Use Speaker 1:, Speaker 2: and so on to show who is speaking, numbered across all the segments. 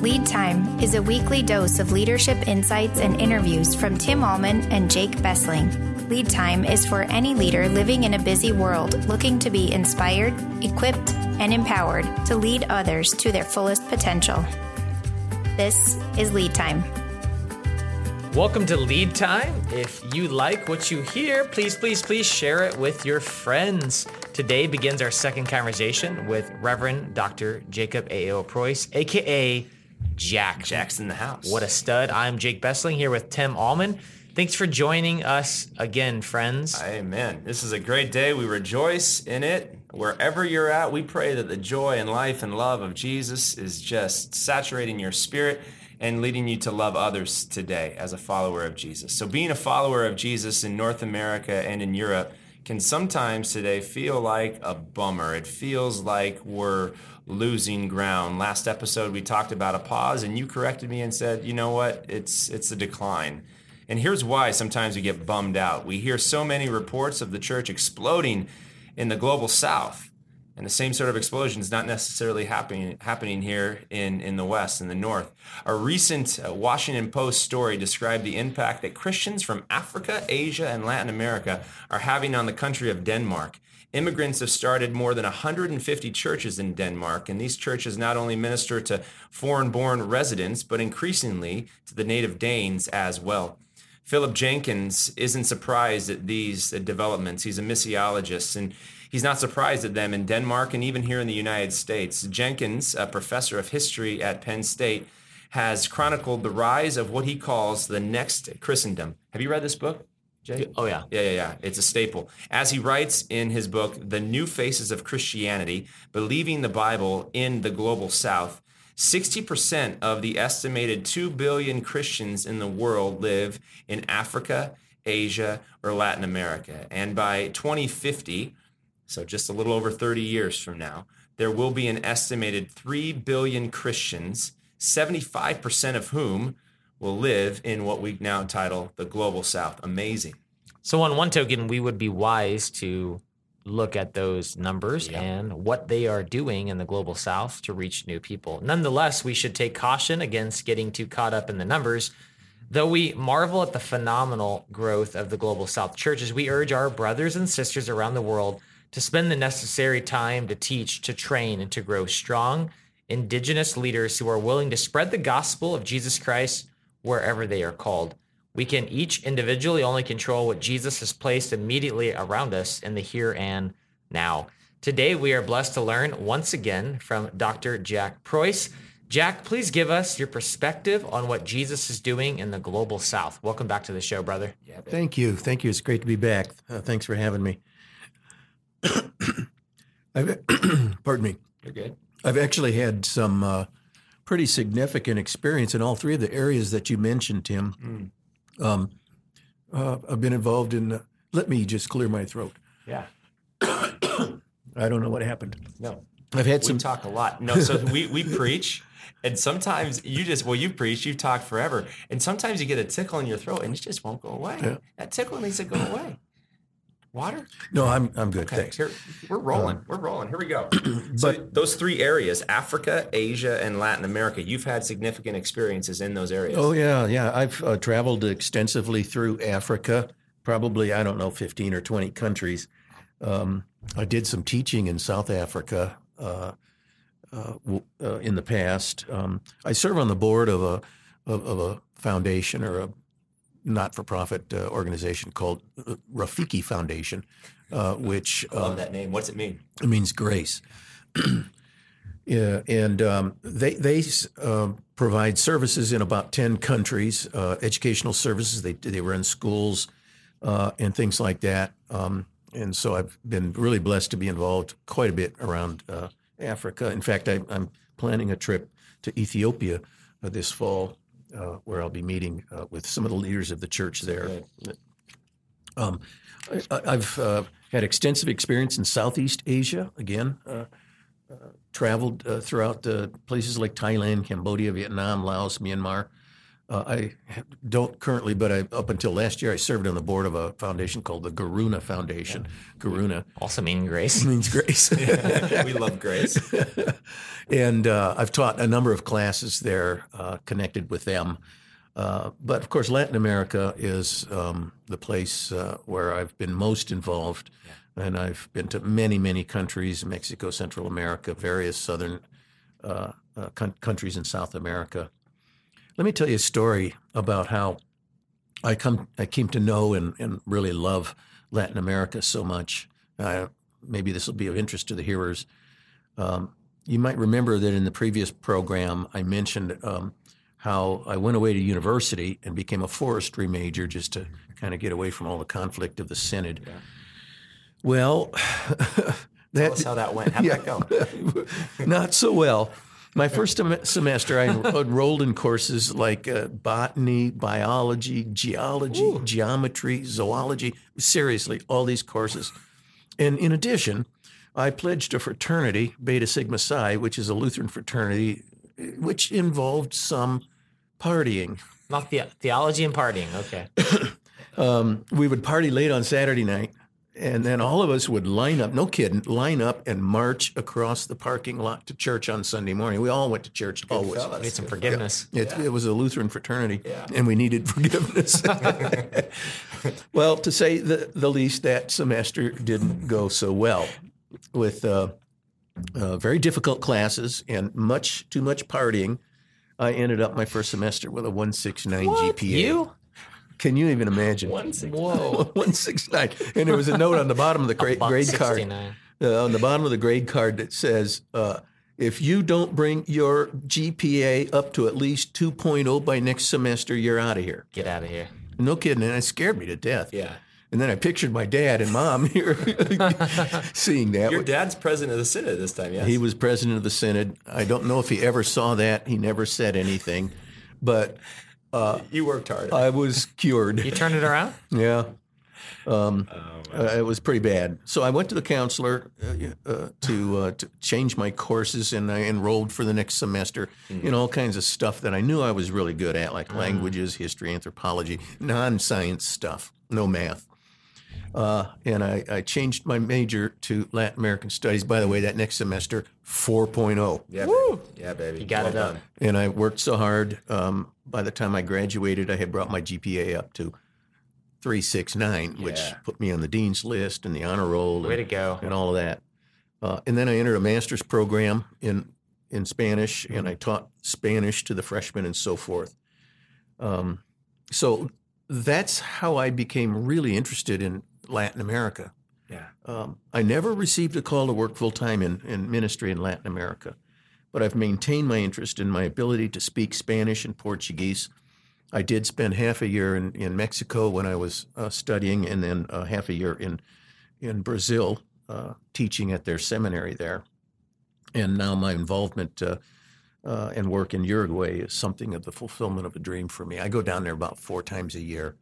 Speaker 1: Lead Time is a weekly dose of leadership insights and interviews from Tim Ahlman and Jake Bessling. Lead Time is for any leader living in a busy world looking to be inspired, equipped, and empowered to lead others to their fullest potential. This is Lead Time.
Speaker 2: Welcome to Lead Time. If you like what you hear, please, please, please share it with your friends. Today begins our second conversation with Reverend Dr. Jacob A.O. Preus, aka Jack.
Speaker 3: Jack's in the house.
Speaker 2: What a stud. I'm Jake Bessling here with Tim Ahlman. Thanks for joining us again, friends.
Speaker 3: Amen. This is a great day. We rejoice in it. Wherever you're at, we pray that the joy and life and love of Jesus is just saturating your spirit and leading you to love others today as a follower of Jesus. So, being a follower of Jesus in North America and in Europe can sometimes today feel like a bummer. It feels like we're losing ground. Last episode we talked about a pause and you corrected me and said, "You know what? It's it's a decline." And here's why sometimes we get bummed out. We hear so many reports of the church exploding in the global south. And the same sort of explosion is not necessarily happening happening here in, in the West, in the North. A recent uh, Washington Post story described the impact that Christians from Africa, Asia, and Latin America are having on the country of Denmark. Immigrants have started more than 150 churches in Denmark, and these churches not only minister to foreign born residents, but increasingly to the native Danes as well. Philip Jenkins isn't surprised at these developments. He's a missiologist and he's not surprised at them in Denmark and even here in the United States. Jenkins, a professor of history at Penn State, has chronicled the rise of what he calls the next Christendom. Have you read this book? Jay?
Speaker 2: Oh, yeah.
Speaker 3: Yeah, yeah, yeah. It's a staple. As he writes in his book, The New Faces of Christianity Believing the Bible in the Global South, 60% of the estimated 2 billion Christians in the world live in Africa, Asia, or Latin America. And by 2050, so just a little over 30 years from now, there will be an estimated 3 billion Christians, 75% of whom will live in what we now title the Global South. Amazing.
Speaker 2: So, on one token, we would be wise to look at those numbers yeah. and what they are doing in the global south to reach new people. Nonetheless, we should take caution against getting too caught up in the numbers. Though we marvel at the phenomenal growth of the global south churches, we urge our brothers and sisters around the world to spend the necessary time to teach, to train, and to grow strong indigenous leaders who are willing to spread the gospel of Jesus Christ wherever they are called. We can each individually only control what Jesus has placed immediately around us in the here and now. Today, we are blessed to learn once again from Dr. Jack Preus. Jack, please give us your perspective on what Jesus is doing in the global south. Welcome back to the show, brother.
Speaker 4: Yeah, Thank you. Thank you. It's great to be back. Uh, thanks for having me. I've, pardon me.
Speaker 3: You're good.
Speaker 4: I've actually had some uh, pretty significant experience in all three of the areas that you mentioned, Tim. Mm. Um, uh, I've been involved in. Uh, let me just clear my throat.
Speaker 3: Yeah.
Speaker 4: I don't know what happened.
Speaker 3: No.
Speaker 4: I've had
Speaker 3: we
Speaker 4: some.
Speaker 3: talk a lot. No, so we, we preach, and sometimes you just well you preach, you talk forever, and sometimes you get a tickle in your throat and it just won't go away. Yeah. That tickle needs to go away. Water?
Speaker 4: No, I'm I'm good.
Speaker 3: Okay.
Speaker 4: Thanks.
Speaker 3: Here, we're rolling. Um, we're rolling. Here we go. so but those three areas, Africa, Asia, and Latin America, you've had significant experiences in those areas.
Speaker 4: Oh yeah, yeah. I've uh, traveled extensively through Africa, probably I don't know, 15 or 20 countries. Um, I did some teaching in South Africa uh, uh, uh in the past. Um, I serve on the board of a of, of a foundation or a not for profit uh, organization called uh, Rafiki Foundation, uh, which.
Speaker 3: I love that name. What's it mean?
Speaker 4: It means grace. yeah, and um, they, they uh, provide services in about 10 countries, uh, educational services. They, they run schools uh, and things like that. Um, and so I've been really blessed to be involved quite a bit around Africa. In fact, I, I'm planning a trip to Ethiopia this fall uh, where I'll be meeting uh, with some of the leaders of the church there. Um, I, have uh, had extensive experience in Southeast Asia. Again, uh, uh, traveled uh, throughout places like Thailand, Cambodia, Vietnam, Laos, Myanmar. Uh, I don't currently, but I, up until last year, I served on the board of a foundation called the Garuna Foundation. Garuna
Speaker 2: Also mean grace.
Speaker 4: means grace.
Speaker 3: we love grace.
Speaker 4: and uh, I've taught a number of classes there uh, connected with them. Uh, but of course, Latin America is um, the place uh, where I've been most involved. And I've been to many, many countries Mexico, Central America, various southern uh, coun- countries in South America. Let me tell you a story about how I come I came to know and, and really love Latin America so much. Uh, maybe this will be of interest to the hearers. Um, you might remember that in the previous program I mentioned um, how I went away to university and became a forestry major just to kind of get away from all the conflict of the synod. Well,
Speaker 3: Tell
Speaker 4: that
Speaker 3: us how that went. How'd that go?
Speaker 4: not so well. My first sem- semester, I enrolled in courses like uh, botany, biology, geology, geometry, zoology. Seriously, all these courses. And in addition, I pledged a fraternity, Beta Sigma Psi, which is a Lutheran fraternity, which involved some partying.
Speaker 2: Not the theology and partying. Okay.
Speaker 4: Um, we would party late on Saturday night, and then all of us would line up, no kidding, line up and march across the parking lot to church on Sunday morning. We all went to church always.
Speaker 2: We need some forgiveness.
Speaker 4: It, it was a Lutheran fraternity, and we needed forgiveness. well, to say the, the least, that semester didn't go so well with uh, uh, very difficult classes and much too much partying. I ended up my first semester with a 169 GPA.
Speaker 2: You?
Speaker 4: Can you even imagine?
Speaker 2: Whoa.
Speaker 4: 169. And there was a note on the bottom of the grade,
Speaker 2: About
Speaker 4: grade card. Uh, on the bottom of the grade card that says, uh, if you don't bring your GPA up to at least 2.0 by next semester, you're out of here.
Speaker 2: Get out of here.
Speaker 4: No kidding. And it scared me to death.
Speaker 3: Yeah.
Speaker 4: And then I pictured my dad and mom here seeing that.
Speaker 3: Your dad's president of the Synod this time, yes?
Speaker 4: He was president of the Synod. I don't know if he ever saw that. He never said anything, but
Speaker 3: you worked hard.
Speaker 4: I was cured.
Speaker 2: You turned it around?
Speaker 4: Yeah. Um, uh, it was pretty bad. So I went to the counselor uh, uh, to uh, to change my courses, and I enrolled for the next semester in all kinds of stuff that I knew I was really good at, like languages, history, anthropology, non-science stuff, no math. Uh, and I, I changed my major to Latin American Studies. By the way, that next semester, 4.0.
Speaker 3: yeah, baby. Yeah, baby.
Speaker 2: You got it done.
Speaker 4: And I worked so hard. Um, by the time I graduated, I had brought my GPA up to 369, which put me on the dean's list and the honor roll
Speaker 2: Way
Speaker 4: and,
Speaker 2: to go.
Speaker 4: and all of that. Uh, and then I entered a master's program in in Spanish, and I taught Spanish to the freshmen and so forth. Um, so that's how I became really interested in Latin America.
Speaker 3: Yeah.
Speaker 4: Um, I never received a call to work full time in, in ministry in Latin America, but I've maintained my interest in my ability to speak Spanish and Portuguese. I did spend half a year in, in Mexico when I was uh, studying, and then uh, half a year in in Brazil uh, teaching at their seminary there. And now my involvement uh, uh, and work in Uruguay is something of the fulfillment of a dream for me. I go down there about four times a year,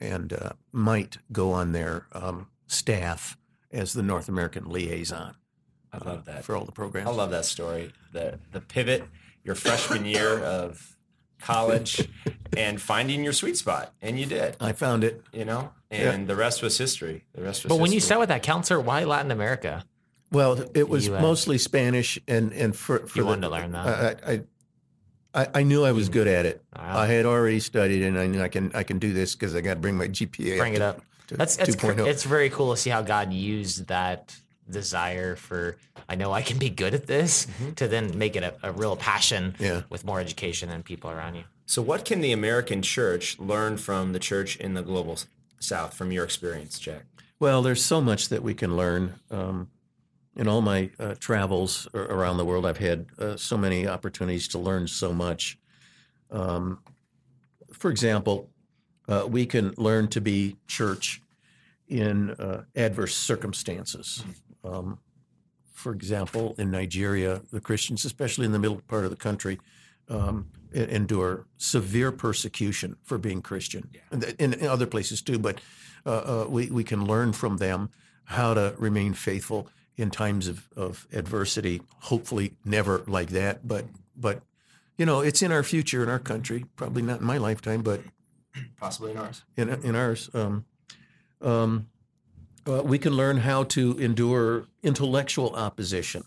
Speaker 4: and uh, might go on their um, staff as the North American liaison
Speaker 3: I love that.
Speaker 4: for all the programs.
Speaker 3: I love that story. The the pivot, your freshman year of college, and finding your sweet spot, and you did.
Speaker 4: I found it.
Speaker 3: You know, and the rest was history. The rest was.
Speaker 2: But when you
Speaker 3: history.
Speaker 2: sat with that counselor, why Latin America?
Speaker 4: Well, it was
Speaker 2: US.
Speaker 4: mostly Spanish, and and for, for
Speaker 2: You
Speaker 4: the-
Speaker 2: wanted to learn that.
Speaker 4: I, I, I, I knew I was good at it.
Speaker 2: Wow.
Speaker 4: I had already studied, and I knew I can I can do this because I got to bring my GPA.
Speaker 2: Bring it up.
Speaker 4: to
Speaker 2: That's it's, cr-
Speaker 4: 2.0.
Speaker 2: it's very cool to see how God used that desire for I know I can be good at this to then make it a, a real passion
Speaker 4: Yeah.
Speaker 2: with more education and people around you.
Speaker 3: So, what can the American church learn from the church in the global South, from your experience, Jack?
Speaker 4: Well, there's so much that we can learn. Um, in all my uh, travels around the world, I've had uh, so many opportunities to learn so much. Um, for example, uh, we can learn to be church in uh, adverse circumstances. Um, for example, in Nigeria, the Christians, especially in the middle part of the country, um, endure severe persecution for being Christian, and in, in other places too. But uh, uh, we we can learn from them how to remain faithful in times of, of adversity. Hopefully, never like that, but but you know, it's in our future in our country. Probably not in my lifetime, but
Speaker 3: Possibly in ours.
Speaker 4: in in ours. Um, um, uh, we can learn how to endure intellectual opposition.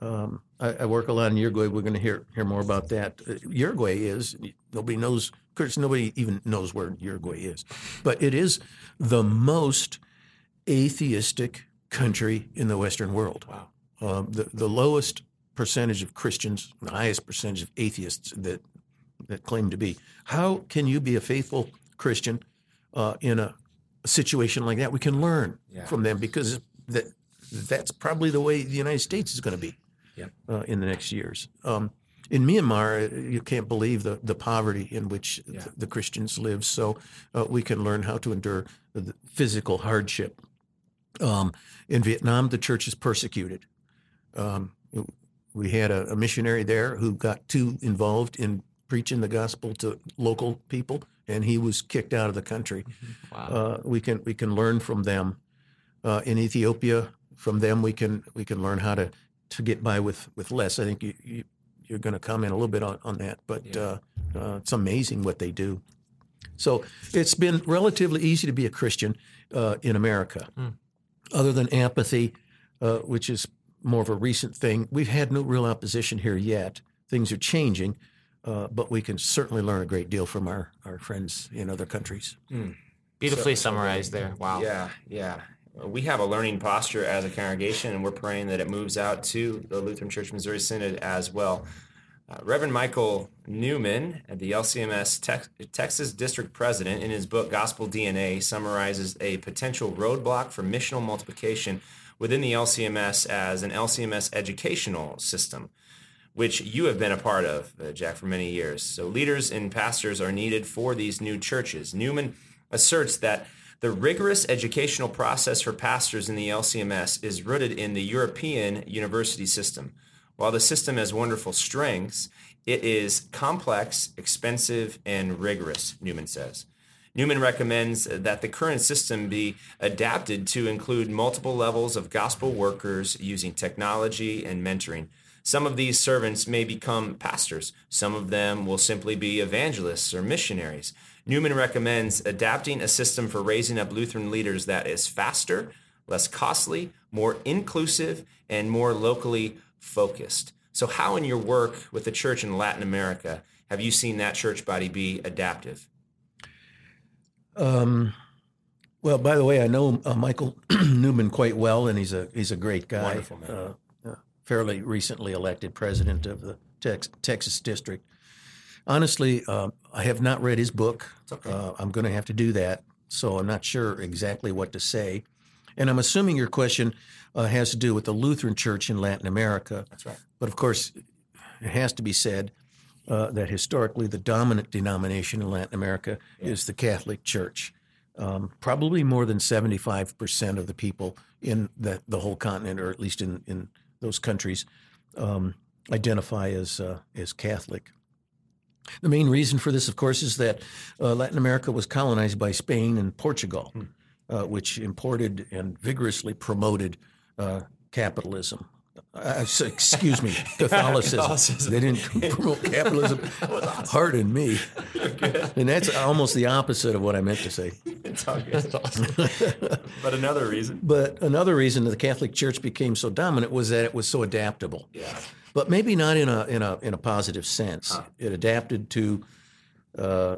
Speaker 4: Um, I, I work a lot in Uruguay. We're going to hear hear more about that. Uh, Uruguay is nobody knows. Of course, nobody even knows where Uruguay is, but it is the most atheistic country in the Western world.
Speaker 3: Wow.
Speaker 4: Um, the the lowest percentage of Christians, the highest percentage of atheists that that claim to be. How can you be a faithful Christian uh, in a, situation like that? We can learn
Speaker 3: Yeah.
Speaker 4: from them because that that's probably the way the United States is going to be
Speaker 3: Yep.
Speaker 4: uh, in the next years. Um, in Myanmar, uh, you can't believe the, the poverty in which
Speaker 3: Yeah.
Speaker 4: the, the Christians live. So uh, we can learn how to endure the physical hardship. Um, in Vietnam, the church is persecuted. Um, we had a, a missionary there who got too involved in preaching the gospel to local people, and he was kicked out of the country.
Speaker 2: Wow.
Speaker 4: Uh, we can we can learn from them. Uh, in Ethiopia, from them we can we can learn how to to get by with with less. I think you, you you're going to comment a little bit on, on that, but
Speaker 3: Yeah.
Speaker 4: uh, uh, it's amazing what they do. So it's been relatively easy to be a Christian uh, in America,
Speaker 2: Hmm.
Speaker 4: Other than apathy, uh, which is more of a recent thing. We've had no real opposition here yet. Things are changing, uh, but we can certainly learn a great deal from our, our friends in other countries.
Speaker 2: Beautifully
Speaker 3: So-
Speaker 2: summarized there. Wow.
Speaker 3: Yeah, yeah. We have a learning posture as a congregation, and we're praying that it moves out to the Lutheran Church Missouri Synod as well. Uh, Reverend Michael Newman, the LCMS Tex- Texas District President, in his book Gospel DNA, summarizes a potential roadblock for missional multiplication within the LCMS as an LCMS educational system, which you have been a part of, uh, Jack, for many years. So leaders and pastors are needed for these new churches. Newman asserts that the rigorous educational process for pastors in the LCMS is rooted in the European university system. While the system has wonderful strengths, it is complex, expensive, and rigorous, Newman says. Newman recommends that the current system be adapted to include multiple levels of gospel workers using technology and mentoring. Some of these servants may become pastors. Some of them will simply be evangelists or missionaries. Newman recommends adapting a system for raising up Lutheran leaders that is faster, less costly, more inclusive, and more locally focused. So, how in your work with the church in Latin America have you seen that church body be adaptive?
Speaker 4: Um, well, by the way, I know uh, Michael Newman quite well, and he's a he's a great guy.
Speaker 3: Wonderful man.
Speaker 4: Uh, uh, fairly recently elected president of the Tex- Texas district. Honestly, uh, I have not read his book.
Speaker 3: okay.
Speaker 4: Uh, I'm going to have to do that, so I'm not sure exactly what to say. And I'm assuming your question uh, has to do with the Lutheran Church in Latin America.
Speaker 3: That's right.
Speaker 4: But of course, it has to be said uh, that historically the dominant denomination in Latin America is the Catholic Church. Um, probably more than 75% of the people in the, the whole continent, or at least in, in those countries, um, identify as, uh, as Catholic. The main reason for this, of course, is that uh, Latin America was colonized by Spain and Portugal, uh, which imported and vigorously promoted uh, capitalism. Uh, excuse me, Catholicism.
Speaker 3: Catholicism.
Speaker 4: They didn't promote capitalism. Pardon me. And that's almost the opposite of what I meant to say.
Speaker 3: It's all good. but another reason.
Speaker 4: But another reason that the Catholic Church became so dominant was that it was so adaptable.
Speaker 3: Yeah.
Speaker 4: but maybe not in a in a in a positive sense.
Speaker 3: Huh.
Speaker 4: It adapted to, uh,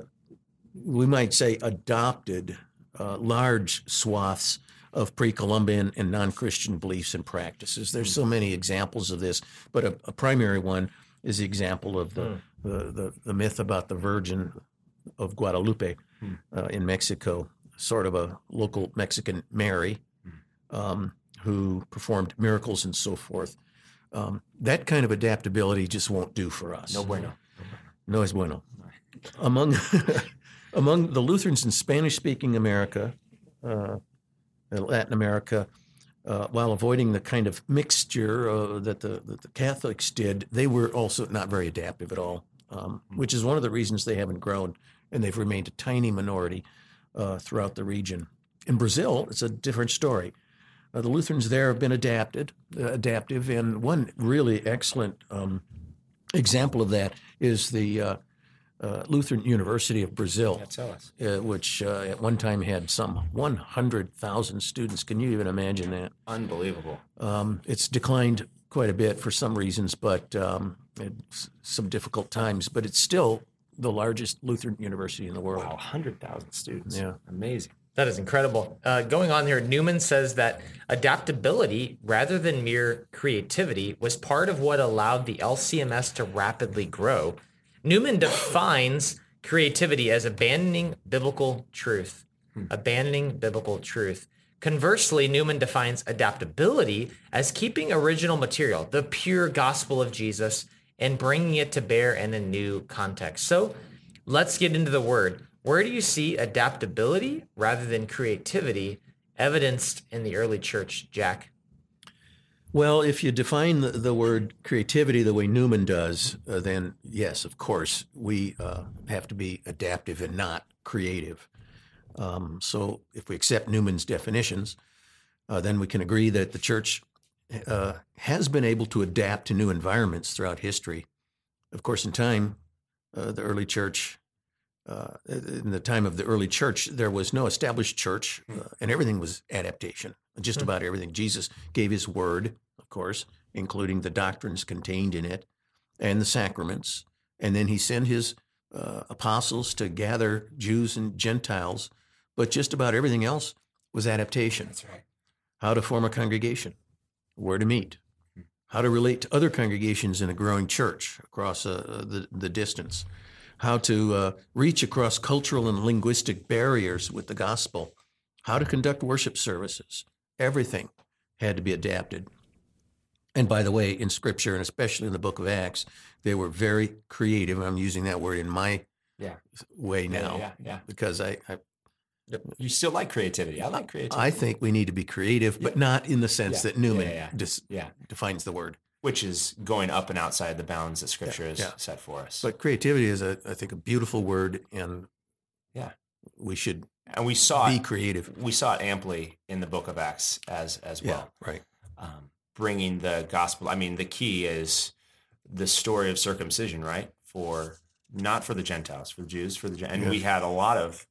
Speaker 4: we might say, adopted uh, large swaths of pre-Columbian and non-Christian beliefs and practices. There's so many examples of this, but a, a primary one is the example of the, the, the the myth about the Virgin of Guadalupe uh, in Mexico, sort of a local Mexican Mary um, who performed miracles and so forth. Um, that kind of adaptability just won't do for us.
Speaker 3: No bueno.
Speaker 4: No es bueno. Among among the Lutherans in Spanish-speaking America, uh, Latin America, uh, while avoiding the kind of mixture uh, that, the, that the Catholics did, they were also not very adaptive at all, um, which is one of the reasons they haven't grown and they've remained a tiny minority uh, throughout the region. In Brazil, it's a different story. Uh, the Lutherans there have been adapted, uh, adaptive, and one really excellent um, example of that is the uh, Lutheran University of Brazil,
Speaker 3: Yeah,
Speaker 4: uh, which uh, at one time had some 100,000 students. Can you even imagine that?
Speaker 3: Unbelievable.
Speaker 4: Um, it's declined quite a bit for some reasons, but um, it's some difficult times. But it's still the largest Lutheran university in the world.
Speaker 3: Wow, 100,000 students.
Speaker 4: Yeah.
Speaker 3: Amazing.
Speaker 2: That is incredible. Uh, going on here, Newman says that adaptability rather than mere creativity was part of what allowed the LCMS to rapidly grow. Newman defines creativity as abandoning biblical truth. Hmm. Abandoning biblical truth. Conversely, Newman defines adaptability as keeping original material, the pure gospel of Jesus, and bringing it to bear in a new context. So let's get into the word. Where do you see adaptability rather than creativity evidenced in the early church, Jack?
Speaker 4: Well, if you define the, the word creativity the way Newman does, uh, then yes, of course, we uh, have to be adaptive and not creative. Um, so if we accept Newman's definitions, uh, then we can agree that the church uh, has been able to adapt to new environments throughout history. Of course, in time, uh, the early church, uh, in the time of the early church, there was no established church, uh, and everything was adaptation. Just about everything. Jesus gave his word, of course, including the doctrines contained in it and the sacraments. And then he sent his uh, apostles to gather Jews and Gentiles. But just about everything else was adaptation
Speaker 3: That's right.
Speaker 4: how to form a congregation, where to meet, how to relate to other congregations in a growing church across uh, the, the distance, how to uh, reach across cultural and linguistic barriers with the gospel, how to conduct worship services. Everything had to be adapted. And by the way, in Scripture, and especially in the book of Acts, they were very creative. I'm using that word in my
Speaker 3: Yeah.
Speaker 4: way now
Speaker 3: Yeah, yeah.
Speaker 4: because I, I
Speaker 3: You still like creativity. I like creativity.
Speaker 4: I think we need to be creative, but not in the sense
Speaker 3: Yeah.
Speaker 4: that Newman
Speaker 3: Yeah,
Speaker 4: dis-
Speaker 3: yeah.
Speaker 4: defines the word.
Speaker 3: Which is going up and outside the bounds that Scripture has
Speaker 4: yeah.
Speaker 3: set for us.
Speaker 4: But creativity is, a, I think, a beautiful word, and
Speaker 3: Yeah.
Speaker 4: we should
Speaker 3: and we saw
Speaker 4: be
Speaker 3: it,
Speaker 4: creative.
Speaker 3: we saw it amply in the book of Acts as as
Speaker 4: Yeah,
Speaker 3: well.
Speaker 4: right.
Speaker 3: um, bringing the gospel. I mean, the key is the story of circumcision, right? For not for the Gentiles, for the Jews, for the and we had a lot of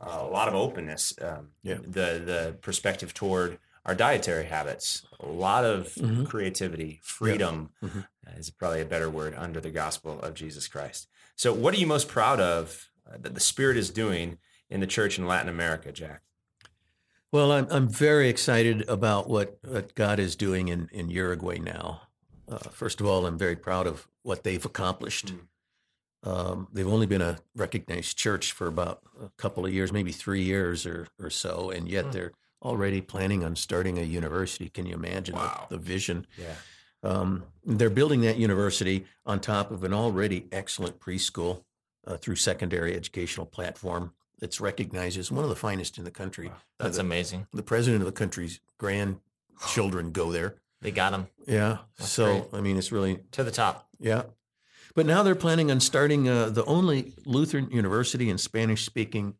Speaker 3: uh, a lot of openness. Um,
Speaker 4: Yeah.
Speaker 3: The the perspective toward our dietary habits, a lot of
Speaker 4: Mhm.
Speaker 3: creativity, freedom
Speaker 4: Mhm.
Speaker 3: is probably a better word under the gospel of Jesus Christ. So, what are you most proud of uh, that the Spirit is doing in the church in Latin America, Jack?
Speaker 4: Well, I'm, I'm very excited about what, what God is doing in, in Uruguay now. Uh, first of all, I'm very proud of what they've accomplished. Um, they've only been a recognized church for about a couple of years, maybe three years or, or so, and yet
Speaker 2: Hmm.
Speaker 4: they're already planning on starting a university. Can you imagine the-
Speaker 3: Wow.
Speaker 4: the vision?
Speaker 3: Yeah.
Speaker 4: Um, they're building that university on top of an already excellent preschool uh, through secondary educational platform that's recognized as one of the finest in the country. Uh,
Speaker 2: That's
Speaker 4: the,
Speaker 2: amazing.
Speaker 4: the president of the country's grandchildren go there.
Speaker 2: They got him
Speaker 4: Yeah.
Speaker 2: That's
Speaker 4: so,
Speaker 2: great.
Speaker 4: I mean, it's really,
Speaker 2: to the top.
Speaker 4: yeah. But now they're planning on starting uh, the only Lutheran university in Spanish speaking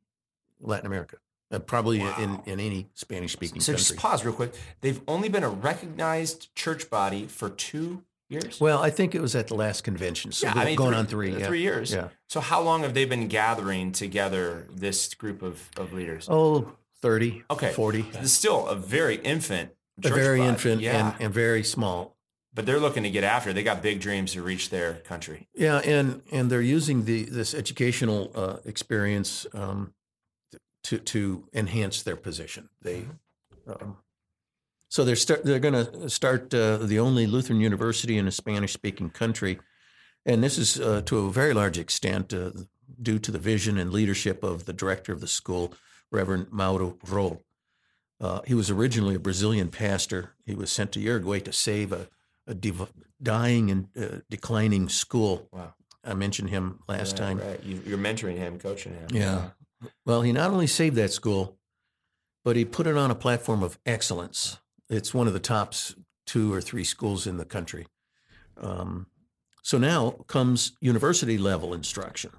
Speaker 4: Latin America, uh, probably in,
Speaker 3: Wow.
Speaker 4: in any Spanish speaking
Speaker 3: So
Speaker 4: country.
Speaker 3: just pause real quick. They've only been a recognized church body for two years.
Speaker 4: well, I think it was at the last convention. So go- going on three. yeah.
Speaker 3: Three years.
Speaker 4: Yeah.
Speaker 3: So how long have they been gathering together this group of, of leaders?
Speaker 4: Oh, 30,
Speaker 3: Okay.
Speaker 4: 40.
Speaker 3: It's still a very infant.
Speaker 4: A very
Speaker 3: body.
Speaker 4: infant
Speaker 3: Yeah.
Speaker 4: and, and very small.
Speaker 3: but they're looking to get after. it. They got big dreams to reach their country.
Speaker 4: Yeah, and and they're using the this educational uh, experience um, to to enhance their position. They um, so they're start they're going to start uh, the only Lutheran university in a Spanish speaking country, and this is uh, to a very large extent uh, due to the vision and leadership of the director of the school, Reverend Mauro Roll. Uh, he was originally a Brazilian pastor. He was sent to Uruguay to save a, a div- dying and uh, declining school.
Speaker 3: Wow.
Speaker 4: I mentioned him last
Speaker 3: Right,
Speaker 4: time.
Speaker 3: Right. You, you're mentoring him, coaching him.
Speaker 4: Yeah. Well, he not only saved that school, but he put it on a platform of excellence. It's one of the top two or three schools in the country. Um, so now comes university level instruction.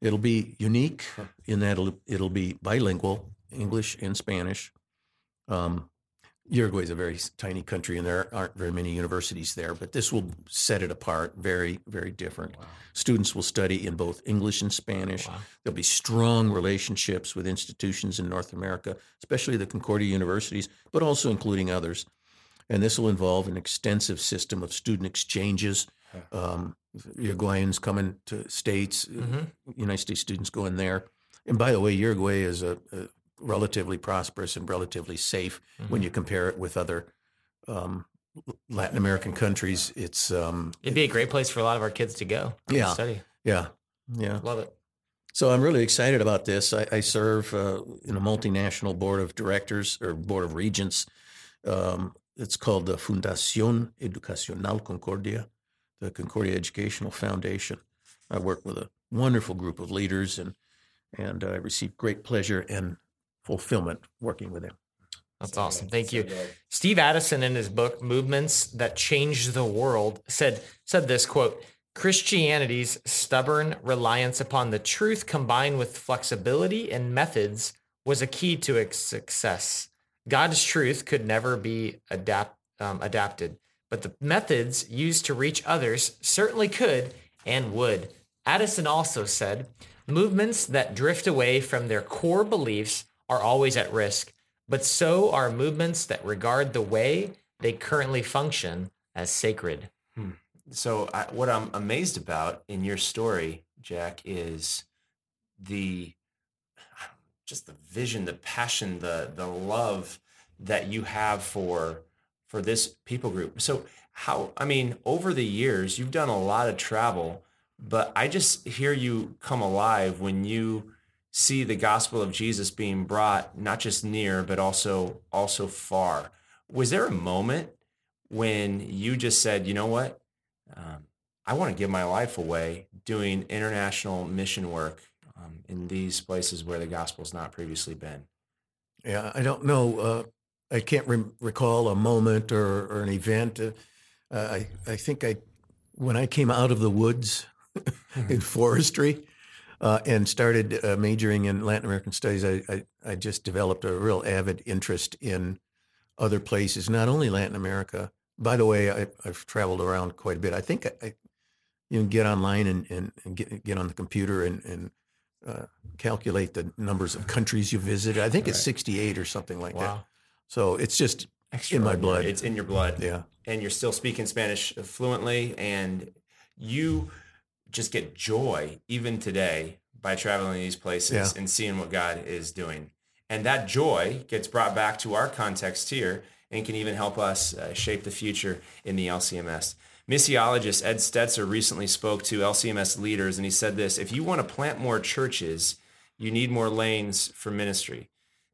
Speaker 4: It'll be unique in that it'll, it'll be bilingual, English and Spanish. Um, Uruguay is a very tiny country, and there aren't very many universities there. But this will set it apart. Very, very different. Wow. Students will study in both English and Spanish. Wow. There'll be strong relationships with institutions in North America, especially the Concordia universities, but also including others. And this will involve an extensive system of student exchanges. Um, Uruguayans coming to states, mm-hmm. United States students going there. And by the way, Uruguay is a, a relatively prosperous and relatively safe mm-hmm. when you compare it with other um, Latin American countries. It's um,
Speaker 2: it'd be a great place for a lot of our kids to go.
Speaker 4: Yeah,
Speaker 2: study.
Speaker 4: Yeah, yeah,
Speaker 2: love it.
Speaker 4: So I'm really excited about this. I, I serve uh, in a multinational board of directors or board of regents. Um, it's called the Fundación Educacional Concordia, the Concordia Educational Foundation. I work with a wonderful group of leaders and and I receive great pleasure and fulfillment working with him.
Speaker 2: That's awesome. Thank you. Steve Addison in his book Movements That Changed the World said said this quote, Christianity's stubborn reliance upon the truth combined with flexibility and methods was a key to its success. God's truth could never be adapt, um, adapted, but the methods used to reach others certainly could and would. Addison also said, movements that drift away from their core beliefs are always at risk, but so are movements that regard the way they currently function as sacred. Hmm.
Speaker 3: So, I, what I'm amazed about in your story, Jack, is the just the vision, the passion, the the love that you have for for this people group. So, how I mean, over the years, you've done a lot of travel, but I just hear you come alive when you see the gospel of Jesus being brought not just near but also also far. Was there a moment when you just said, you know what, um, I want to give my life away doing international mission work um, in these places where the gospel's not previously been?
Speaker 4: Yeah, I don't know. Uh, I can't re- recall a moment or, or an event. Uh, I I think I when I came out of the woods in forestry uh, and started uh, majoring in Latin American studies, I, I, I, just developed a real avid interest in other places, not only Latin America. By the way, I, have traveled around quite a bit. I think I, you can get online and, and, and, get, get on the computer and, and uh, calculate the numbers of countries you visited. I think right. it's 68 or something like wow. that. So it's just in my blood.
Speaker 3: It's in your blood.
Speaker 4: Yeah.
Speaker 3: And you're still speaking Spanish fluently and you – just get joy even today by traveling these places yeah. and seeing what God is doing. And that joy gets brought back to our context here and can even help us uh, shape the future in the LCMS. Missiologist Ed Stetzer recently spoke to LCMS leaders and he said this if you want to plant more churches, you need more lanes for ministry.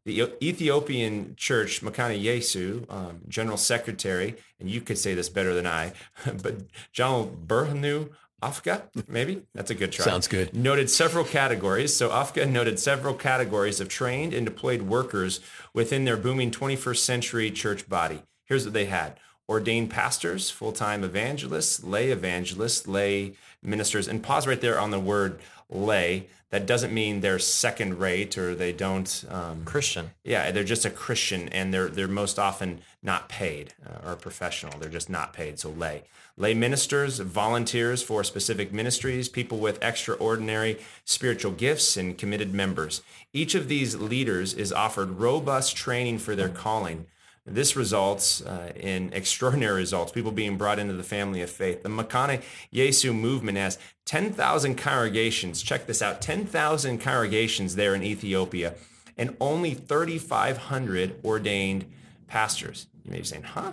Speaker 3: The Ethiopian church, Mekane Yesu, um, general secretary, and you could say this better than I, but John Berhanu Afka, maybe that's a good try.
Speaker 4: Sounds good.
Speaker 3: Noted several categories. So Afka noted several categories of trained and deployed workers within their booming 21st century church body. Here's what they had: ordained pastors, full-time evangelists, lay evangelists, lay ministers, and pause right there on the word lay. That doesn't mean they're second rate or they don't
Speaker 2: um, Christian.
Speaker 3: Yeah, they're just a Christian, and they're they're most often not paid uh, or professional. They're just not paid. So lay lay ministers, volunteers for specific ministries, people with extraordinary spiritual gifts, and committed members. Each of these leaders is offered robust training for their calling this results uh, in extraordinary results, people being brought into the family of faith. The Mekane Yesu movement has 10,000 congregations. Check this out 10,000 congregations there in Ethiopia and only 3,500 ordained pastors. You may be saying, huh?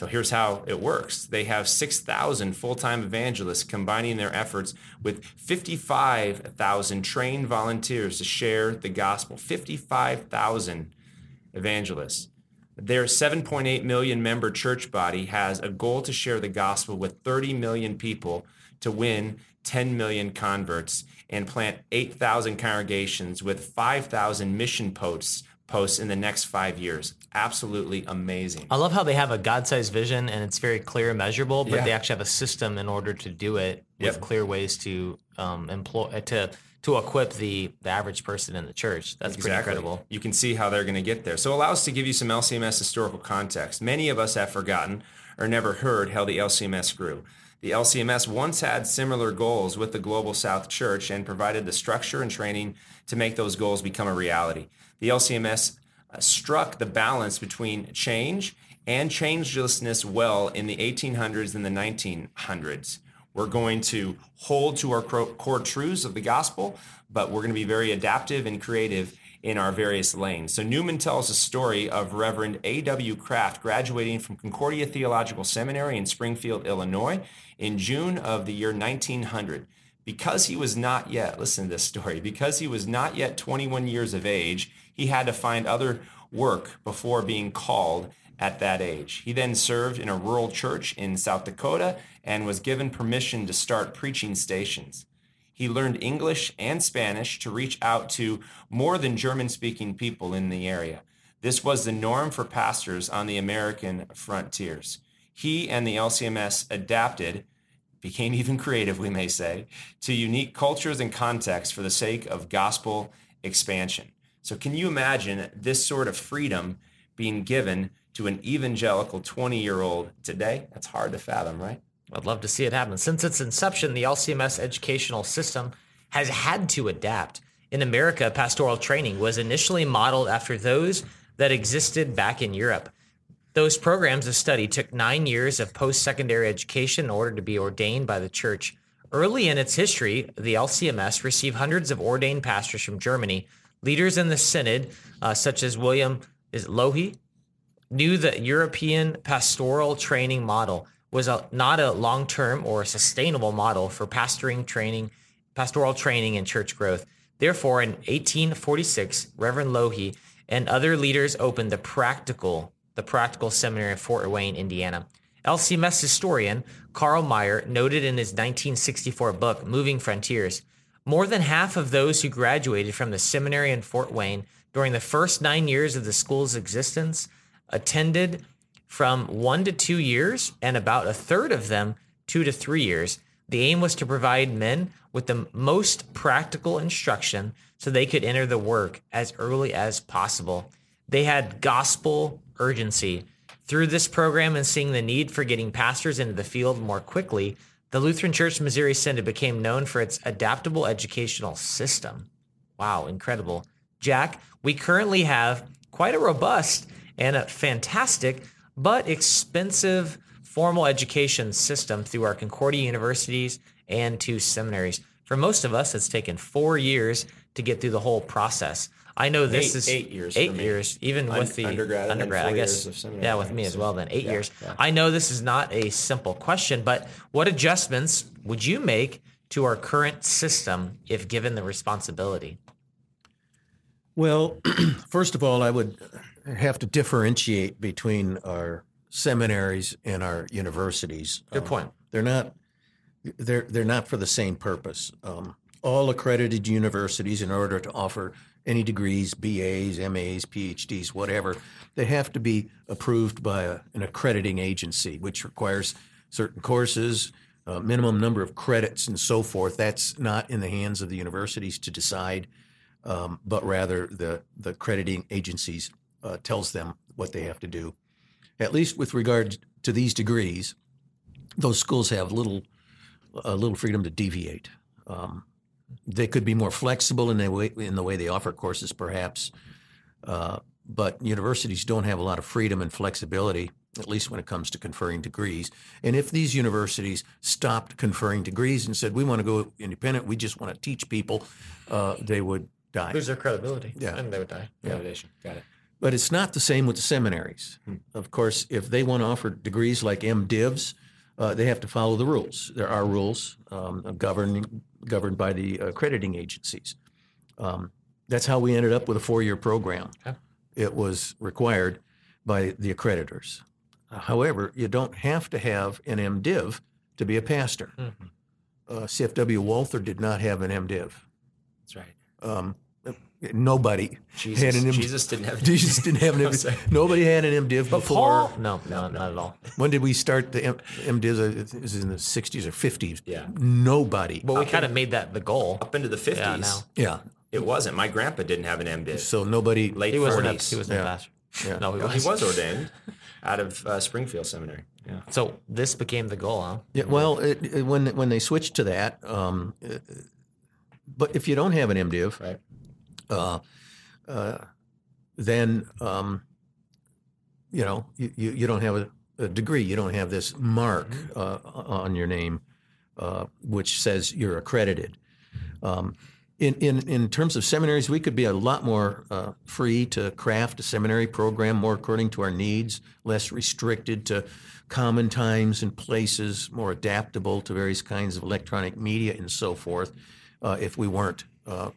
Speaker 3: So here's how it works. They have 6,000 full-time evangelists combining their efforts with 55,000 trained volunteers to share the gospel. 55,000 evangelists. Their 7.8 million member church body has a goal to share the gospel with 30 million people to win 10 million converts and plant 8,000 congregations with 5,000 mission posts posts in the next five years. Absolutely amazing.
Speaker 2: I love how they have a God-sized vision and it's very clear and measurable, but
Speaker 3: Yeah.
Speaker 2: they actually have a system in order to do it with
Speaker 3: Yep.
Speaker 2: clear ways to um, employ uh, to to equip the the average person in the church. That's pretty incredible.
Speaker 3: You can see how they're going to get there. So allow us to give you some LCMS historical context. Many of us have forgotten or never heard how the LCMS grew. The LCMS once had similar goals with the Global South Church and provided the structure and training to make those goals become a reality. The LCMS uh, struck the balance between change and changelessness well in the 1800s and the 1900s. We're going to hold to our core truths of the gospel, but we're going to be very adaptive and creative in our various lanes. So Newman tells a story of Reverend A.W. Kraft graduating from Concordia Theological Seminary in Springfield, Illinois in June of the year 1900. Because he was not yet, listen to this story, because he was not yet 21 years of age, he had to find other work before being called at that age. He then served in a rural church in South Dakota and was given permission to start preaching stations. He learned English and Spanish to reach out to more than German speaking people in the area. This was the norm for pastors on the American frontiers. He and the LCMS adapted, became even creative, we may say, to unique cultures and contexts for the sake of gospel expansion. So, can you imagine this sort of freedom being given to an evangelical 20 year old today? That's hard to fathom, right?
Speaker 2: I'd love to see it happen. Since its inception, the LCMS educational system has had to adapt. In America, pastoral training was initially modeled after those that existed back in Europe. Those programs of study took nine years of post secondary education in order to be ordained by the church. Early in its history, the LCMS received hundreds of ordained pastors from Germany. Leaders in the synod, uh, such as William is Loehe, knew that European pastoral training model was a, not a long-term or sustainable model for pastoring training, pastoral training and church growth. Therefore, in 1846, Reverend Loehe and other leaders opened the practical, the practical seminary in Fort Wayne, Indiana. LCMS historian Carl Meyer noted in his 1964 book, Moving Frontiers, more than half of those who graduated from the seminary in Fort Wayne during the first nine years of the school's existence attended from one to two years, and about a third of them two to three years. The aim was to provide men with the most practical instruction so they could enter the work as early as possible. They had gospel urgency. Through this program and seeing the need for getting pastors into the field more quickly, the Lutheran Church Missouri Synod became known for its adaptable educational system. Wow, incredible. Jack, we currently have quite a robust and a fantastic but expensive formal education system through our Concordia universities and two seminaries. For most of us, it's taken four years to get through the whole process. I know this
Speaker 3: Eight-
Speaker 2: is
Speaker 3: eight years
Speaker 2: Eight
Speaker 3: for me.
Speaker 2: years, even
Speaker 3: Un-
Speaker 2: with the
Speaker 3: undergrad
Speaker 2: undergrad. I guess.
Speaker 3: years of seminary,
Speaker 2: yeah, with me as well. Then eight
Speaker 3: Yeah,
Speaker 2: years.
Speaker 3: yeah.
Speaker 2: I know this is not a simple question, but what adjustments would you make to our current system if given the responsibility?
Speaker 4: Well, first of all, I would have to differentiate between our seminaries and our universities.
Speaker 2: Good
Speaker 4: Um,
Speaker 2: point.
Speaker 4: They're not they're they're not for the same purpose. Um, all accredited universities, in order to offer any degrees, BAs, MAs, PhDs, whatever, they have to be approved by a, an accrediting agency, which requires certain courses, uh, minimum number of credits, and so forth. That's not in the hands of the universities to decide, um, but rather the the accrediting agencies uh, tells them what they have to do. At least with regard to these degrees, those schools have little a little freedom to deviate. Um, they could be more flexible in the way in the way they offer courses, perhaps, uh, but universities don't have a lot of freedom and flexibility, at least when it comes to conferring degrees. And if these universities stopped conferring degrees and said, "We want to go independent. We just want to teach people," uh, they would die.
Speaker 2: Lose their credibility.
Speaker 4: Yeah.
Speaker 2: And they would die.
Speaker 3: Validation. Got it.
Speaker 4: But it's not the same with the seminaries. Of course, if they want to offer degrees like MDivs, uh, they have to follow the rules. There are rules um, governing, governed by the accrediting agencies. Um, that's how we ended up with a four-year program.
Speaker 2: Okay.
Speaker 4: It was required by the accreditors. However, you don't have to have an MDiv to be a pastor. Uh, CFW Walther did not have an MDiv.
Speaker 3: That's right.
Speaker 4: Um, nobody
Speaker 3: Jesus,
Speaker 4: had an M-
Speaker 3: Jesus didn't have
Speaker 4: Jesus didn't have an. MDiv. Nobody had an MDiv before.
Speaker 2: Paul? No, no, not at all.
Speaker 4: When did we start the M- MDivs? Uh, It was in the 60s or 50s.
Speaker 3: Yeah.
Speaker 4: Nobody.
Speaker 2: Well, we kind of made that the goal.
Speaker 3: up into the 50s.
Speaker 2: Yeah, now.
Speaker 4: yeah.
Speaker 3: It wasn't. My grandpa didn't have an MDiv.
Speaker 4: So nobody.
Speaker 3: Late
Speaker 2: He wasn't. A,
Speaker 3: 40s.
Speaker 2: he wasn't
Speaker 4: Yeah.
Speaker 2: a pastor.
Speaker 4: Yeah.
Speaker 2: No, he
Speaker 3: Well,
Speaker 2: was.
Speaker 3: he was ordained out of uh, Springfield Seminary. Yeah.
Speaker 2: So this became the goal, huh?
Speaker 4: Yeah, well, it, it- when when they switched to that, um, uh, but if you don't have an MDiv,
Speaker 3: Right.
Speaker 4: Uh, uh, then um, you know you, you, don't have a, a degree. You don't have this mark uh, on your name, uh, which says you're accredited. Um, in, in, in terms of seminaries, we could be a lot more uh, free to craft a seminary program more according to our needs, less restricted to common times and places, more adaptable to various kinds of electronic media and so forth. Uh, if we weren't uh,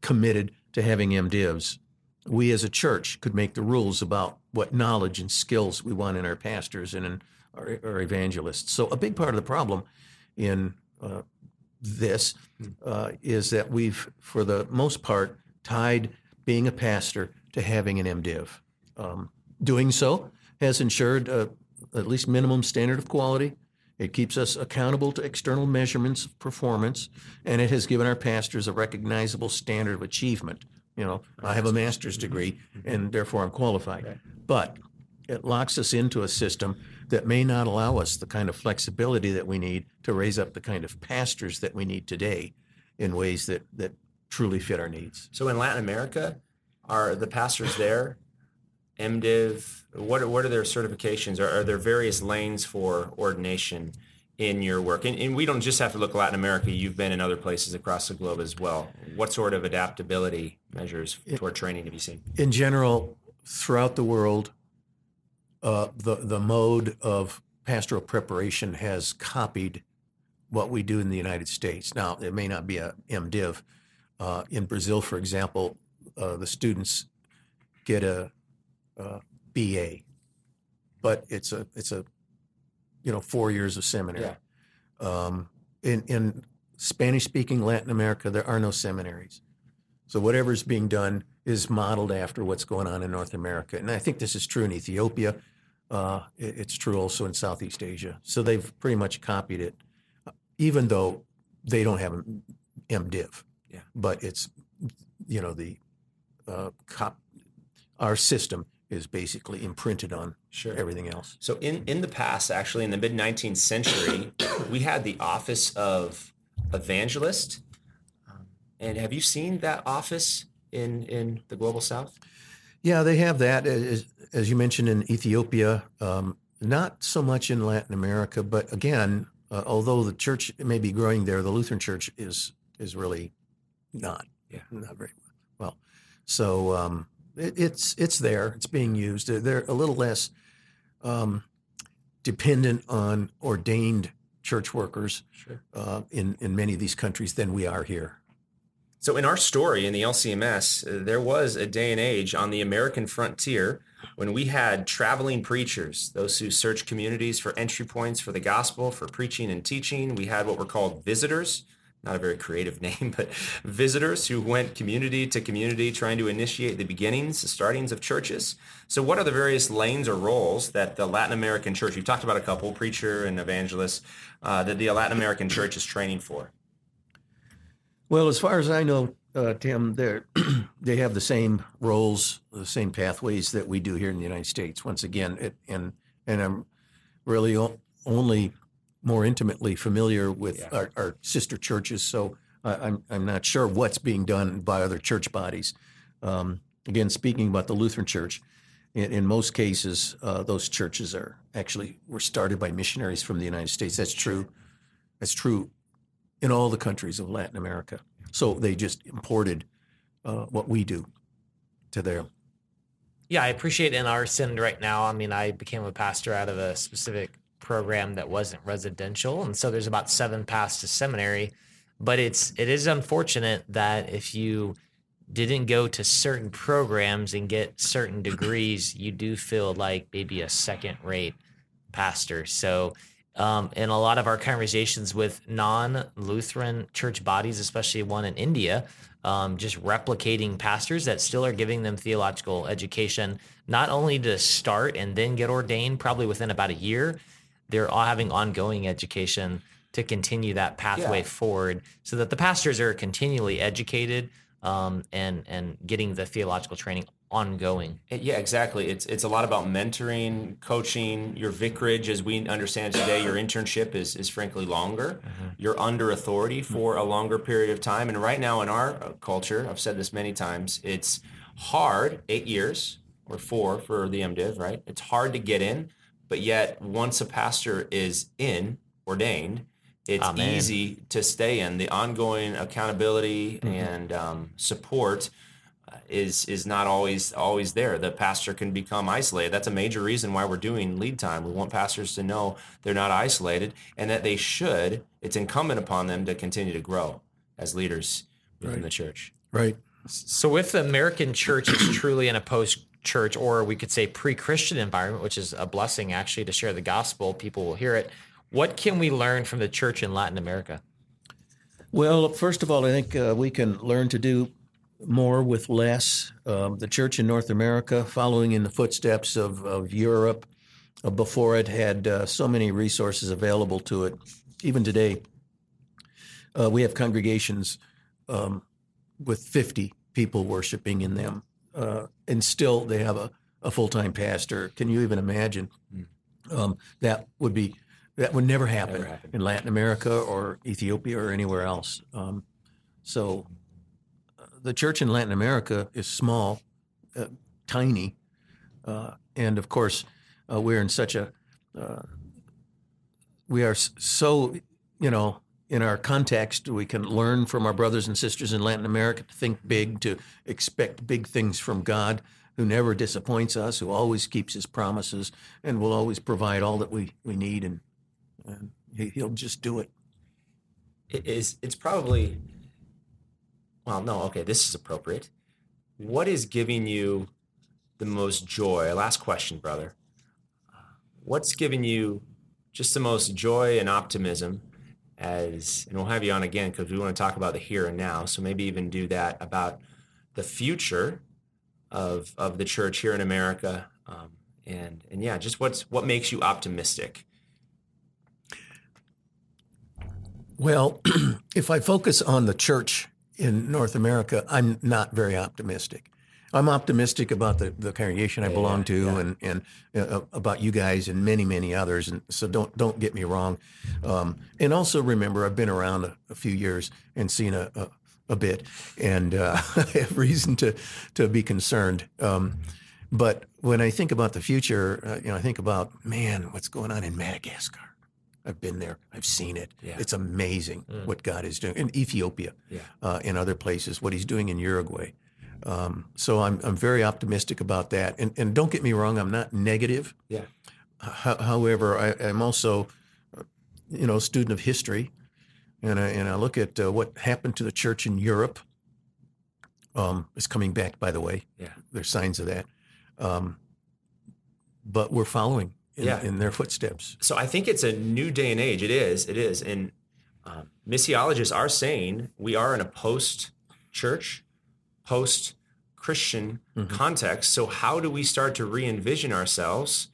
Speaker 4: committed to having MDivs, we as a church could make the rules about what knowledge and skills we want in our pastors and in our, our evangelists. So a big part of the problem in uh, this uh, is that we've, for the most part, tied being a pastor to having an MDiv. Um, doing so has ensured uh, at least minimum standard of quality. It keeps us accountable to external measurements of performance, and it has given our pastors a recognizable standard of achievement. You know, I have a master's degree, and therefore I'm qualified. But it locks us into a system that may not allow us the kind of flexibility that we need to raise up the kind of pastors that we need today in ways that, that truly fit our needs.
Speaker 3: So in Latin America, are the pastors there? MDiv. What are, what are their certifications? Are, are there various lanes for ordination in your work? And, and we don't just have to look at Latin America. You've been in other places across the globe as well. What sort of adaptability measures toward training have you seen?
Speaker 4: In general, throughout the world, uh, the, the mode of pastoral preparation has copied what we do in the United States. Now, it may not be a MDiv. Uh, in Brazil, for example, uh, the students get a, a BA, but it's a it's a you know four years of seminary. Um, in in Spanish speaking Latin America, there are no seminaries, so whatever's being done is modeled after what's going on in North America, and I think this is true in Ethiopia. Uh, it- it's true also in Southeast Asia. So they've pretty much copied it, even though they don't have an MDiv.
Speaker 3: Yeah.
Speaker 4: But it's you know the uh, cop, our system is basically imprinted on
Speaker 3: Sure.
Speaker 4: everything else.
Speaker 3: So in, in the past, actually in the mid 19th century, we had the office of evangelist. Um, And have you seen that office in, in the global south?
Speaker 4: Yeah, they have that, as, as you mentioned in Ethiopia. Um, not so much in Latin America, but again, uh, although the church may be growing there, the Lutheran Church is is really not.
Speaker 3: Yeah.
Speaker 4: not very well. So um, it, it's it's there. It's being used. They're, they're a little less um, dependent on ordained church workers
Speaker 3: Sure.
Speaker 4: uh, in in many of these countries than we are here.
Speaker 3: So in our story in the LCMS, uh, there was a day and age on the American frontier when we had traveling preachers, those who searched communities for entry points for the gospel, for preaching and teaching. We had what were called visitors, not a very creative name, but visitors who went community to community trying to initiate the beginnings, the startings of churches. So what are the various lanes or roles that the Latin American church, you've talked about a couple, preacher and evangelist, uh, that the Latin American church is training for?
Speaker 4: Well, as far as I know, uh, Tim, they they have the same roles, the same pathways that we do here in the United States. Once again, it, and and I'm really o- only more intimately familiar with
Speaker 3: Yeah.
Speaker 4: our, our sister churches, so I, I'm I'm not sure what's being done by other church bodies. Um, again, speaking about the Lutheran Church, in, in most cases, uh, those churches are actually were started by missionaries from the United States. That's true. That's true in all the countries of Latin America. So they just imported uh, what we do to there.
Speaker 2: Yeah, I appreciate in our Synod right now. I mean, I became a pastor out of a specific program that wasn't residential, and so there's about seven paths to seminary. But it's it is unfortunate that if you didn't go to certain programs and get certain degrees, you do feel like maybe a second rate pastor. So um, in a lot of our conversations with non-Lutheran church bodies, especially one in India, um, just replicating pastors that still are giving them theological education, not only to start and then get ordained, probably within about a year. They're all having ongoing education to continue that pathway
Speaker 3: Yeah.
Speaker 2: forward, so that the pastors are continually educated um, and and getting the theological training ongoing.
Speaker 3: Yeah, exactly. It's it's a lot about mentoring, coaching. Your vicarage, as we understand today, your internship is is frankly longer. You're under authority for a longer period of time. And right now in our uh, culture, I've said this many times, it's hard. Eight years or four for the MDiv, right? It's hard to get in, but yet once a pastor is in ordained, it's
Speaker 2: Amen.
Speaker 3: easy to stay in. The ongoing accountability and um, support uh, is is not always always there. The pastor can become isolated. That's a major reason why we're doing lead time. We want pastors to know they're not isolated and that they should. It's incumbent upon them to continue to grow as leaders within the church.
Speaker 4: Right.
Speaker 2: So if the American church is truly in a post-church, or we could say pre-Christian environment, which is a blessing actually to share the gospel, people will hear it. What can we learn from the church in Latin America?
Speaker 4: Well, first of all, I think uh, we can learn to do more with less. Um, the church in North America, following in the footsteps of, of Europe, uh, before it had uh, so many resources available to it. Even today, uh, we have congregations um, with 50 people worshiping in them, uh, and still they have a, a full time pastor. Can you even imagine? Um, that would be that would never happen,
Speaker 3: Never
Speaker 4: in Latin America or Ethiopia or anywhere else. Um, so uh, the church in Latin America is small, uh, tiny, uh, and of course uh, we're in such a uh, we are so you know in our context we can learn from our brothers and sisters in Latin America to think big, to expect big things from God. Who never disappoints us, who always keeps his promises, and will always provide all that we, we need, and, and he, he'll just do it.
Speaker 3: It is it's probably well, no, okay, this is appropriate. What is giving you the most joy? Last question, brother. What's giving you just the most joy and optimism as and we'll have you on again because we want to talk about the here and now. So maybe even do that about the future of of the church here in America. Um, and and yeah, just what's what makes you optimistic?
Speaker 4: Well, if I focus on the church in North America, I'm not very optimistic. I'm optimistic about the, the congregation I belong to and, and uh, about you guys and many, many others. And so don't don't get me wrong. Um, and also remember, I've been around a, a few years and seen a, a, a bit, and uh, I have reason to to be concerned. Um, but when I think about the future, uh, you know, I think about man, what's going on in Madagascar. I've been there. I've seen it.
Speaker 3: Yeah.
Speaker 4: It's amazing what God is doing in Ethiopia,
Speaker 3: Yeah.
Speaker 4: uh, in other places. What He's doing in Uruguay. Um, so I'm I'm very optimistic about that. And and don't get me wrong, I'm not negative.
Speaker 3: Yeah.
Speaker 4: Ho- however, I, I'm also, uh, you know, a student of history, and I, and I look at uh, what happened to the church in Europe. Um, it's coming back, by the way.
Speaker 3: Yeah.
Speaker 4: There's signs of that. Um, but we're following in,
Speaker 3: Yeah.
Speaker 4: in their footsteps.
Speaker 3: So I think it's a new day and age. It is. It is. And um, missiologists are saying we are in a post church, post Christian context. So how do we start to re envision ourselves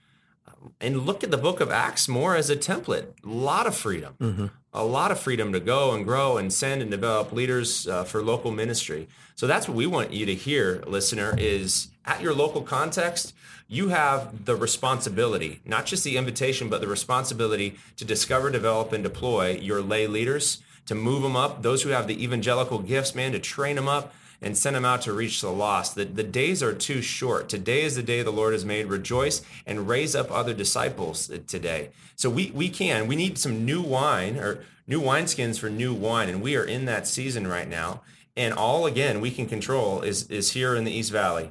Speaker 3: and look at the book of Acts more as a template? A lot of freedom. A lot of freedom to go and grow and send and develop leaders uh, for local ministry. So that's what we want you to hear, listener, is at your local context, you have the responsibility, not just the invitation, but the responsibility to discover, develop, and deploy your lay leaders, to move them up, those who have the evangelical gifts, man, to train them up and send them out to reach the lost. The, the days are too short. Today is the day the Lord has made. Rejoice and raise up other disciples today. So we, we can, we need some new wine or new wineskins for new wine. And we are in that season right now. And all again, we can control is, is here in the East Valley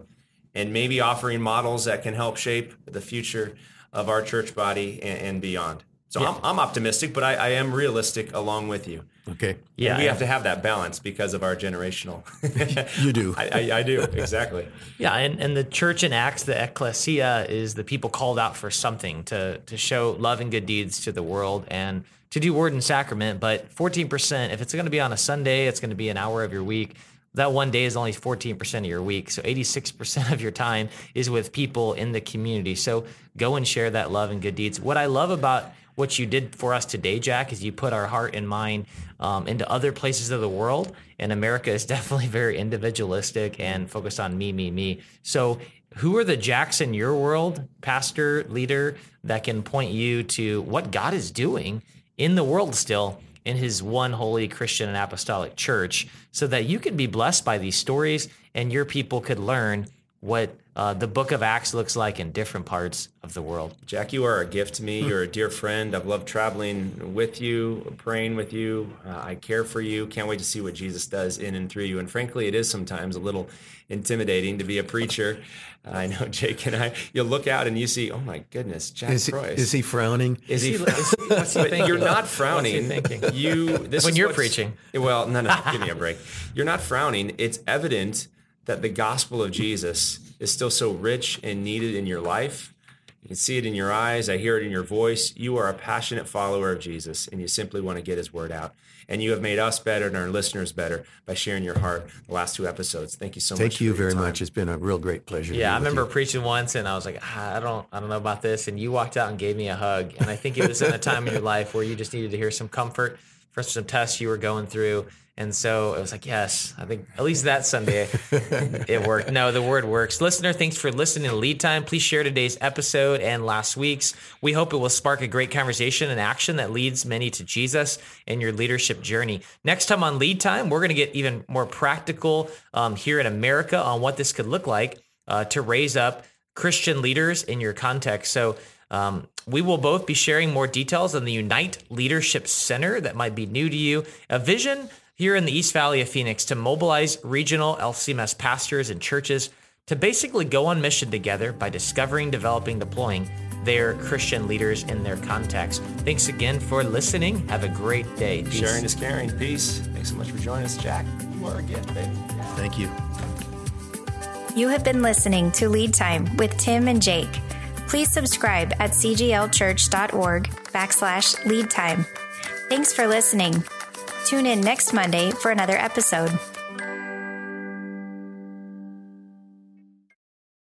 Speaker 3: and maybe offering models that can help shape the future of our church body and, and beyond. So I'm, I'm optimistic, but I, I am realistic along with you.
Speaker 4: Okay.
Speaker 3: Yeah,
Speaker 2: Yeah,
Speaker 3: we
Speaker 2: yeah.
Speaker 3: have to have that balance because of our generational.
Speaker 4: You do.
Speaker 3: I, I, I do exactly.
Speaker 2: Yeah, and, and the church in Acts, the ecclesia, is the people called out for something to to show love and good deeds to the world and to do word and sacrament. But 14%, if it's going to be on a Sunday, it's going to be an hour of your week. That one day is only 14% of your week. So 86% of your time is with people in the community. So go and share that love and good deeds. What I love about what you did for us today, Jack, is you put our heart and mind um, into other places of the world. And America is definitely very individualistic and focused on me, me, me. So, who are the Jacks in your world, pastor, leader, that can point you to what God is doing in the world still in his one holy Christian and apostolic church so that you can be blessed by these stories and your people could learn what uh, the book of Acts looks like in different parts of the world.
Speaker 3: Jack, you are a gift to me. You're a dear friend. I've loved traveling with you, praying with you. Uh, I care for you. Can't wait to see what Jesus does in and through you. And frankly, it is sometimes a little intimidating to be a preacher. I know Jake and I. You'll look out and you see, oh my goodness, Jack
Speaker 4: Is he,
Speaker 3: Preus.
Speaker 4: is he frowning?
Speaker 3: Is he?
Speaker 2: Is he- what's he thinking?
Speaker 3: You're not
Speaker 2: What's
Speaker 3: frowning.
Speaker 2: he thinking?
Speaker 3: You this
Speaker 2: When
Speaker 3: is
Speaker 2: you're preaching.
Speaker 3: Well, no, no, give me a break. You're not frowning. It's evident that the gospel of Jesus is still so rich and needed in your life. You can see it in your eyes. I hear it in your voice. You are a passionate follower of Jesus, and you simply want to get His word out. And you have made us better and our listeners better by sharing your heart the last two episodes. Thank you so much.
Speaker 4: Thank
Speaker 3: for
Speaker 4: you
Speaker 3: your
Speaker 4: very
Speaker 3: time.
Speaker 4: much. It's been a real great pleasure. to
Speaker 2: Yeah,
Speaker 4: be
Speaker 2: I
Speaker 4: with
Speaker 2: remember
Speaker 4: you.
Speaker 2: preaching once, and I was like, ah, I don't, I don't know about this. And you walked out and gave me a hug, and I think it was in a time in your life where you just needed to hear some comfort for some tests you were going through, and so it was like, yes, I think at least that Sunday it worked. No, the word works. Listener, thanks for listening to Lead Time. Please share today's episode and last week's. We hope it will spark a great conversation and action that leads many to Jesus in your leadership journey. Next time on Lead Time, we're going to get even more practical um, here in America on what this could look like uh, to raise up Christian leaders in your context. So um, we will both be sharing more details on the Unite Leadership Center that might be new to you. A vision here in the East Valley of Phoenix to mobilize regional LCMS pastors and churches to basically go on mission together by discovering, developing, deploying their Christian leaders in their context. Thanks again for listening. Have a great day. Peace.
Speaker 3: Sharing is caring. Peace. Thanks so much for joining us, Jack. You are a gift, baby.
Speaker 4: Thank you.
Speaker 1: You have been listening to Lead Time with Tim and Jake. Please subscribe at cglchurch.org backslash lead time. Thanks for listening. Tune in next Monday for another episode.